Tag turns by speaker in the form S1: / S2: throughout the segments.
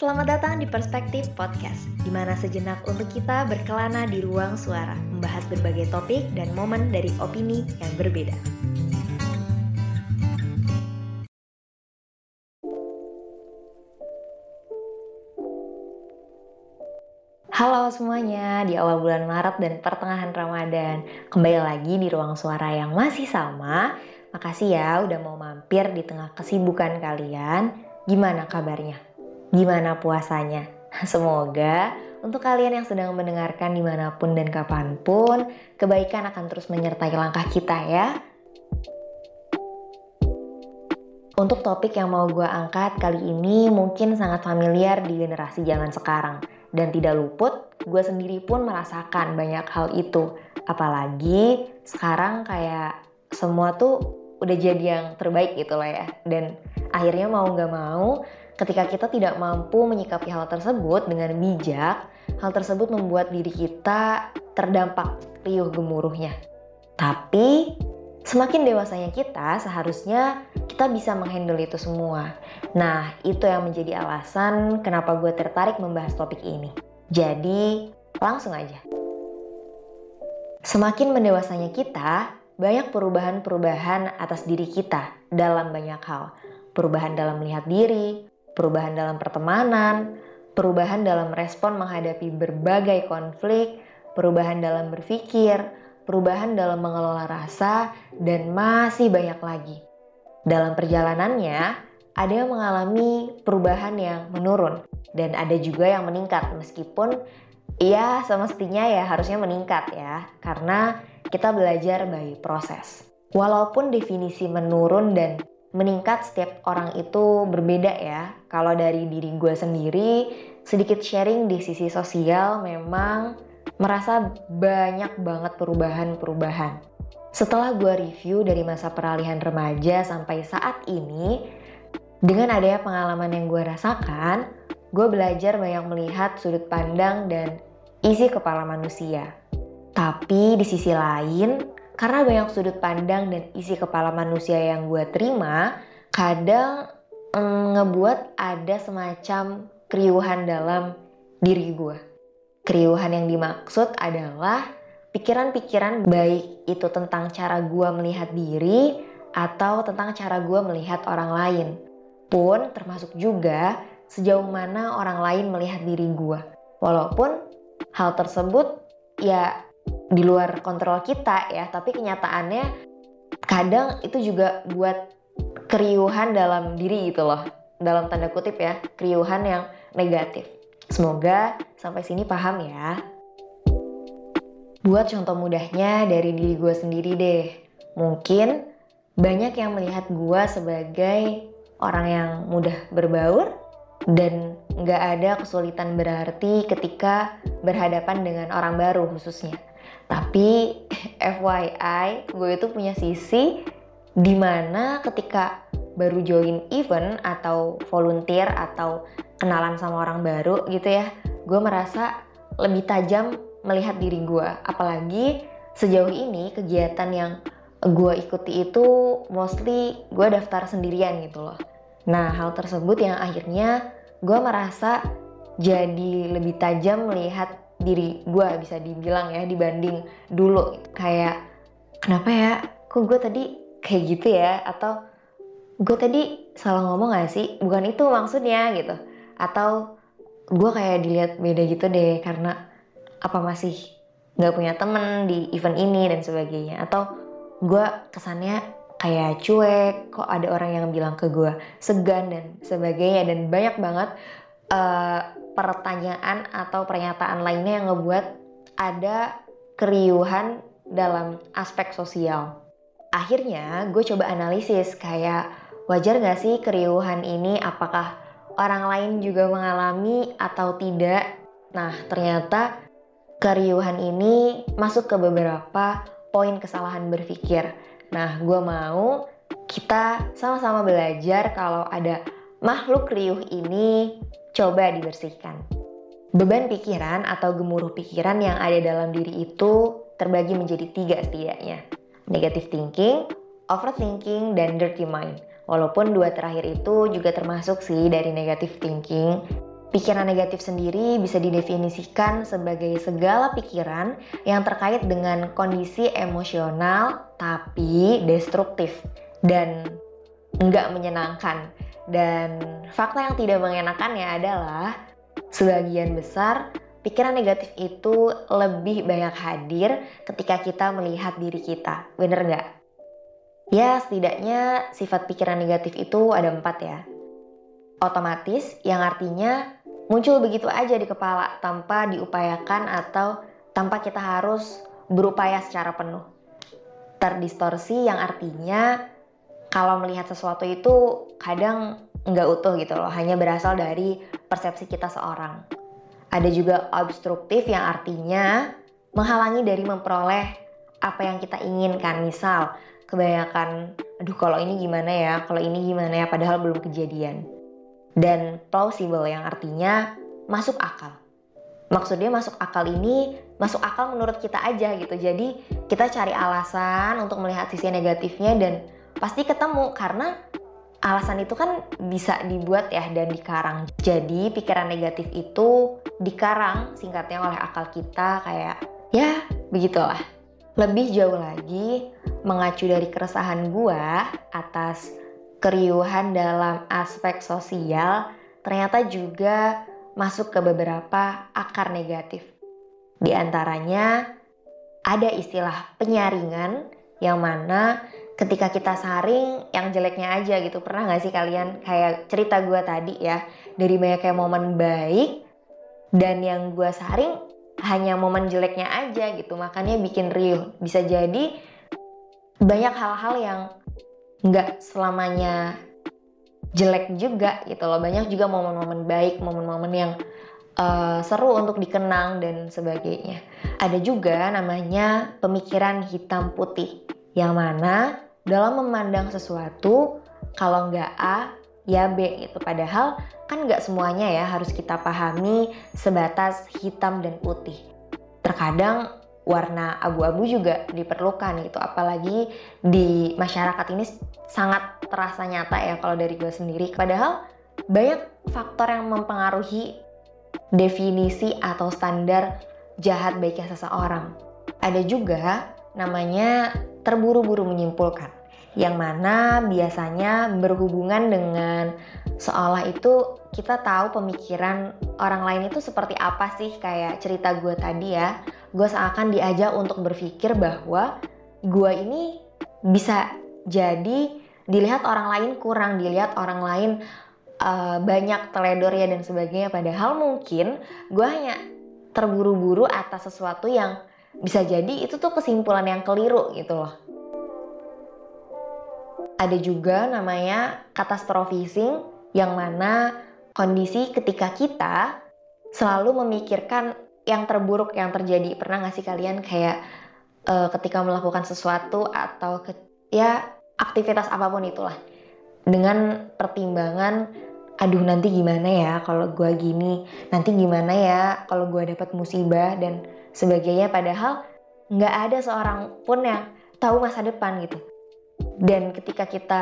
S1: Selamat datang di Perspektif Podcast, di mana sejenak untuk kita berkelana di ruang suara, membahas berbagai topik dan momen dari opini yang berbeda. Halo semuanya, di awal bulan Maret dan pertengahan Ramadan Kembali lagi di ruang suara yang masih sama Makasih ya udah mau mampir di tengah kesibukan kalian Gimana kabarnya? Gimana puasanya? Semoga untuk kalian yang sedang mendengarkan di mana pun dan kapan pun Kebaikan akan terus menyertai langkah kita ya untuk topik yang mau gue angkat kali ini mungkin sangat familiar di generasi zaman sekarang dan tidak luput, gue sendiri pun merasakan banyak hal itu. Apalagi sekarang kayak semua tuh udah jadi yang terbaik gitu lah ya. Dan akhirnya mau gak mau, ketika kita tidak mampu menyikapi hal tersebut dengan bijak, hal tersebut membuat diri kita terdampak riuh gemuruhnya. Tapi semakin dewasanya kita, seharusnya kita bisa menghandle itu semua. Nah, itu yang menjadi alasan kenapa gue tertarik membahas topik ini. Jadi, langsung aja. Semakin mendewasanya kita, banyak perubahan-perubahan atas diri kita dalam banyak hal. Perubahan dalam melihat diri, perubahan dalam pertemanan, perubahan dalam respon menghadapi berbagai konflik, perubahan dalam berpikir, perubahan dalam mengelola rasa, dan masih banyak lagi. Dalam perjalanannya, ada yang mengalami perubahan yang menurun dan ada juga yang meningkat meskipun ya semestinya ya harusnya meningkat ya karena kita belajar by proses. Walaupun definisi menurun dan meningkat setiap orang itu berbeda ya. Kalau dari diri gue sendiri, sedikit sharing di sisi sosial memang merasa banyak banget perubahan-perubahan. Setelah gue review dari masa peralihan remaja sampai saat ini, dengan adanya pengalaman yang gue rasakan, gue belajar banyak melihat sudut pandang dan isi kepala manusia. Tapi di sisi lain, karena banyak sudut pandang dan isi kepala manusia yang gue terima, kadang mm, ngebuat ada semacam keriuhan dalam diri gue. Keriuhan yang dimaksud adalah pikiran-pikiran baik itu tentang cara gue melihat diri atau tentang cara gue melihat orang lain pun termasuk juga sejauh mana orang lain melihat diri gue. Walaupun hal tersebut ya di luar kontrol kita ya, tapi kenyataannya kadang itu juga buat keriuhan dalam diri gitu loh. Dalam tanda kutip ya, keriuhan yang negatif. Semoga sampai sini paham ya. Buat contoh mudahnya dari diri gue sendiri deh. Mungkin banyak yang melihat gue sebagai orang yang mudah berbaur dan nggak ada kesulitan berarti ketika berhadapan dengan orang baru khususnya. Tapi FYI, gue itu punya sisi di mana ketika baru join event atau volunteer atau kenalan sama orang baru gitu ya, gue merasa lebih tajam melihat diri gue. Apalagi sejauh ini kegiatan yang gue ikuti itu mostly gue daftar sendirian gitu loh. Nah, hal tersebut yang akhirnya gue merasa jadi lebih tajam melihat diri gue bisa dibilang ya dibanding dulu. Kayak kenapa ya? Kok gue tadi kayak gitu ya? Atau gue tadi salah ngomong gak sih? Bukan itu maksudnya gitu. Atau gue kayak dilihat beda gitu deh karena apa masih nggak punya temen di event ini dan sebagainya. Atau gue kesannya kayak cuek, kok ada orang yang bilang ke gue segan dan sebagainya. Dan banyak banget uh, pertanyaan atau pernyataan lainnya yang ngebuat ada keriuhan dalam aspek sosial. Akhirnya gue coba analisis kayak wajar gak sih keriuhan ini apakah orang lain juga mengalami atau tidak. Nah ternyata keriuhan ini masuk ke beberapa poin kesalahan berpikir Nah, gue mau kita sama-sama belajar kalau ada makhluk riuh ini coba dibersihkan. Beban pikiran atau gemuruh pikiran yang ada dalam diri itu terbagi menjadi tiga setidaknya. Negative thinking, overthinking, dan dirty mind. Walaupun dua terakhir itu juga termasuk sih dari negative thinking. Pikiran negatif sendiri bisa didefinisikan sebagai segala pikiran yang terkait dengan kondisi emosional tapi destruktif dan nggak menyenangkan. Dan fakta yang tidak mengenakannya adalah sebagian besar pikiran negatif itu lebih banyak hadir ketika kita melihat diri kita. Bener nggak? Ya setidaknya sifat pikiran negatif itu ada empat ya. Otomatis yang artinya muncul begitu aja di kepala tanpa diupayakan atau tanpa kita harus berupaya secara penuh. Terdistorsi yang artinya kalau melihat sesuatu itu kadang nggak utuh gitu loh, hanya berasal dari persepsi kita seorang. Ada juga obstruktif yang artinya menghalangi dari memperoleh apa yang kita inginkan. Misal, kebanyakan, aduh kalau ini gimana ya, kalau ini gimana ya, padahal belum kejadian dan plausible yang artinya masuk akal. Maksudnya masuk akal ini masuk akal menurut kita aja gitu. Jadi kita cari alasan untuk melihat sisi negatifnya dan pasti ketemu karena alasan itu kan bisa dibuat ya dan dikarang. Jadi pikiran negatif itu dikarang singkatnya oleh akal kita kayak ya begitulah. Lebih jauh lagi mengacu dari keresahan gua atas keriuhan dalam aspek sosial ternyata juga masuk ke beberapa akar negatif. Di antaranya ada istilah penyaringan yang mana ketika kita saring yang jeleknya aja gitu. Pernah gak sih kalian kayak cerita gue tadi ya dari banyak kayak momen baik dan yang gue saring hanya momen jeleknya aja gitu. Makanya bikin riuh. Bisa jadi banyak hal-hal yang nggak selamanya jelek juga gitu loh banyak juga momen-momen baik momen-momen yang uh, seru untuk dikenang dan sebagainya ada juga namanya pemikiran hitam putih yang mana dalam memandang sesuatu kalau nggak A ya B gitu. Padahal kan nggak semuanya ya harus kita pahami sebatas hitam dan putih. Terkadang warna abu-abu juga diperlukan gitu. Apalagi di masyarakat ini sangat terasa nyata ya kalau dari gue sendiri. Padahal banyak faktor yang mempengaruhi definisi atau standar jahat baiknya seseorang. Ada juga namanya terburu-buru menyimpulkan. Yang mana biasanya berhubungan dengan seolah itu kita tahu pemikiran orang lain itu seperti apa sih kayak cerita gue tadi ya. Gue seakan diajak untuk berpikir bahwa gue ini bisa jadi dilihat orang lain kurang dilihat orang lain uh, banyak teledor ya dan sebagainya. Padahal mungkin gue hanya terburu-buru atas sesuatu yang bisa jadi itu tuh kesimpulan yang keliru gitu loh. Ada juga namanya katastrofising yang mana kondisi ketika kita selalu memikirkan yang terburuk yang terjadi. Pernah gak sih kalian kayak uh, ketika melakukan sesuatu atau ke, ya aktivitas apa pun itulah. Dengan pertimbangan aduh nanti gimana ya kalau gue gini? Nanti gimana ya kalau gue dapat musibah? Dan sebagainya padahal nggak ada seorang pun yang tahu masa depan gitu dan ketika kita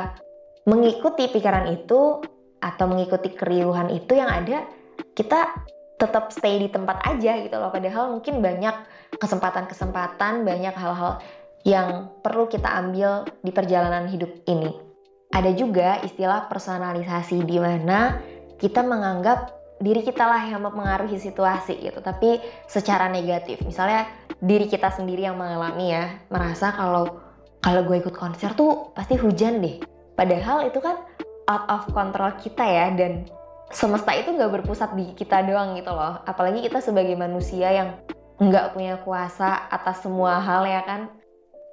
S1: mengikuti pikiran itu atau mengikuti keriuhan itu yang ada, kita tetap stay di tempat aja gitu loh. Padahal mungkin banyak kesempatan-kesempatan, banyak hal-hal yang perlu kita ambil di perjalanan hidup ini. Ada juga istilah personalisasi di mana kita menganggap diri kita lah yang mempengaruhi situasi gitu, tapi secara negatif. Misalnya diri kita sendiri yang mengalami ya, merasa kalau kalau gue ikut konser tuh pasti hujan deh. Padahal itu kan out of control kita ya dan semesta itu nggak berpusat di kita doang gitu loh. Apalagi kita sebagai manusia yang nggak punya kuasa atas semua hal ya kan.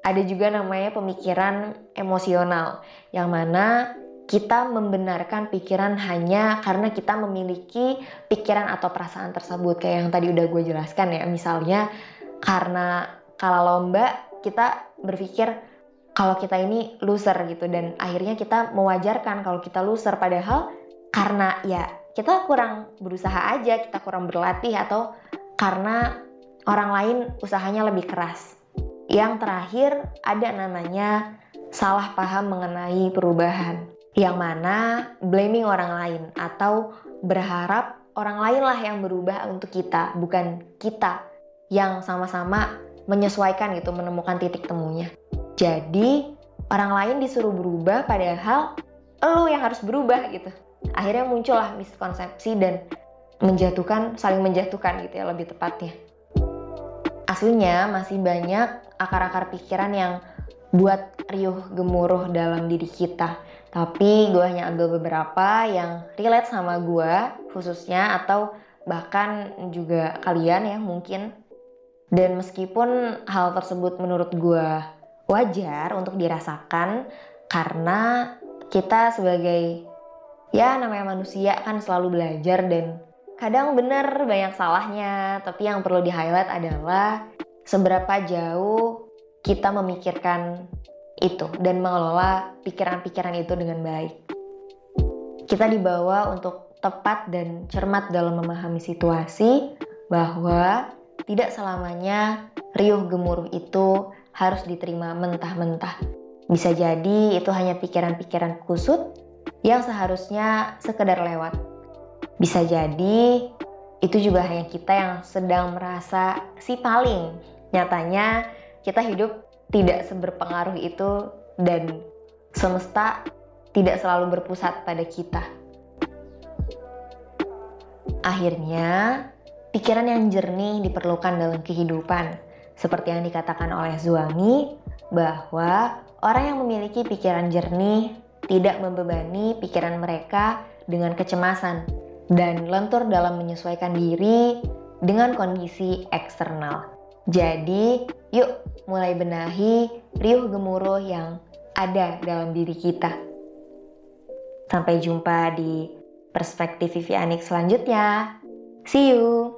S1: Ada juga namanya pemikiran emosional yang mana kita membenarkan pikiran hanya karena kita memiliki pikiran atau perasaan tersebut kayak yang tadi udah gue jelaskan ya misalnya karena kalau lomba kita berpikir kalau kita ini loser gitu dan akhirnya kita mewajarkan kalau kita loser padahal karena ya kita kurang berusaha aja, kita kurang berlatih atau karena orang lain usahanya lebih keras. Yang terakhir ada namanya salah paham mengenai perubahan. Yang mana blaming orang lain atau berharap orang lain lah yang berubah untuk kita, bukan kita yang sama-sama menyesuaikan gitu, menemukan titik temunya. Jadi, orang lain disuruh berubah padahal lo yang harus berubah gitu. Akhirnya muncullah miskonsepsi dan menjatuhkan, saling menjatuhkan gitu ya lebih tepatnya. Aslinya masih banyak akar-akar pikiran yang buat riuh gemuruh dalam diri kita. Tapi gue hanya ambil beberapa yang relate sama gue khususnya atau bahkan juga kalian ya mungkin. Dan meskipun hal tersebut menurut gue wajar untuk dirasakan karena kita sebagai ya namanya manusia kan selalu belajar dan kadang bener banyak salahnya. Tapi yang perlu di highlight adalah seberapa jauh kita memikirkan itu dan mengelola pikiran-pikiran itu dengan baik. Kita dibawa untuk tepat dan cermat dalam memahami situasi bahwa tidak selamanya riuh gemuruh itu harus diterima mentah-mentah. Bisa jadi itu hanya pikiran-pikiran kusut yang seharusnya sekedar lewat. Bisa jadi itu juga hanya kita yang sedang merasa si paling. Nyatanya kita hidup tidak seberpengaruh itu dan semesta tidak selalu berpusat pada kita. Akhirnya, pikiran yang jernih diperlukan dalam kehidupan. Seperti yang dikatakan oleh Zuami, bahwa orang yang memiliki pikiran jernih tidak membebani pikiran mereka dengan kecemasan dan lentur dalam menyesuaikan diri dengan kondisi eksternal. Jadi, yuk mulai benahi riuh gemuruh yang ada dalam diri kita. Sampai jumpa di perspektif Vivi Anik selanjutnya. See you!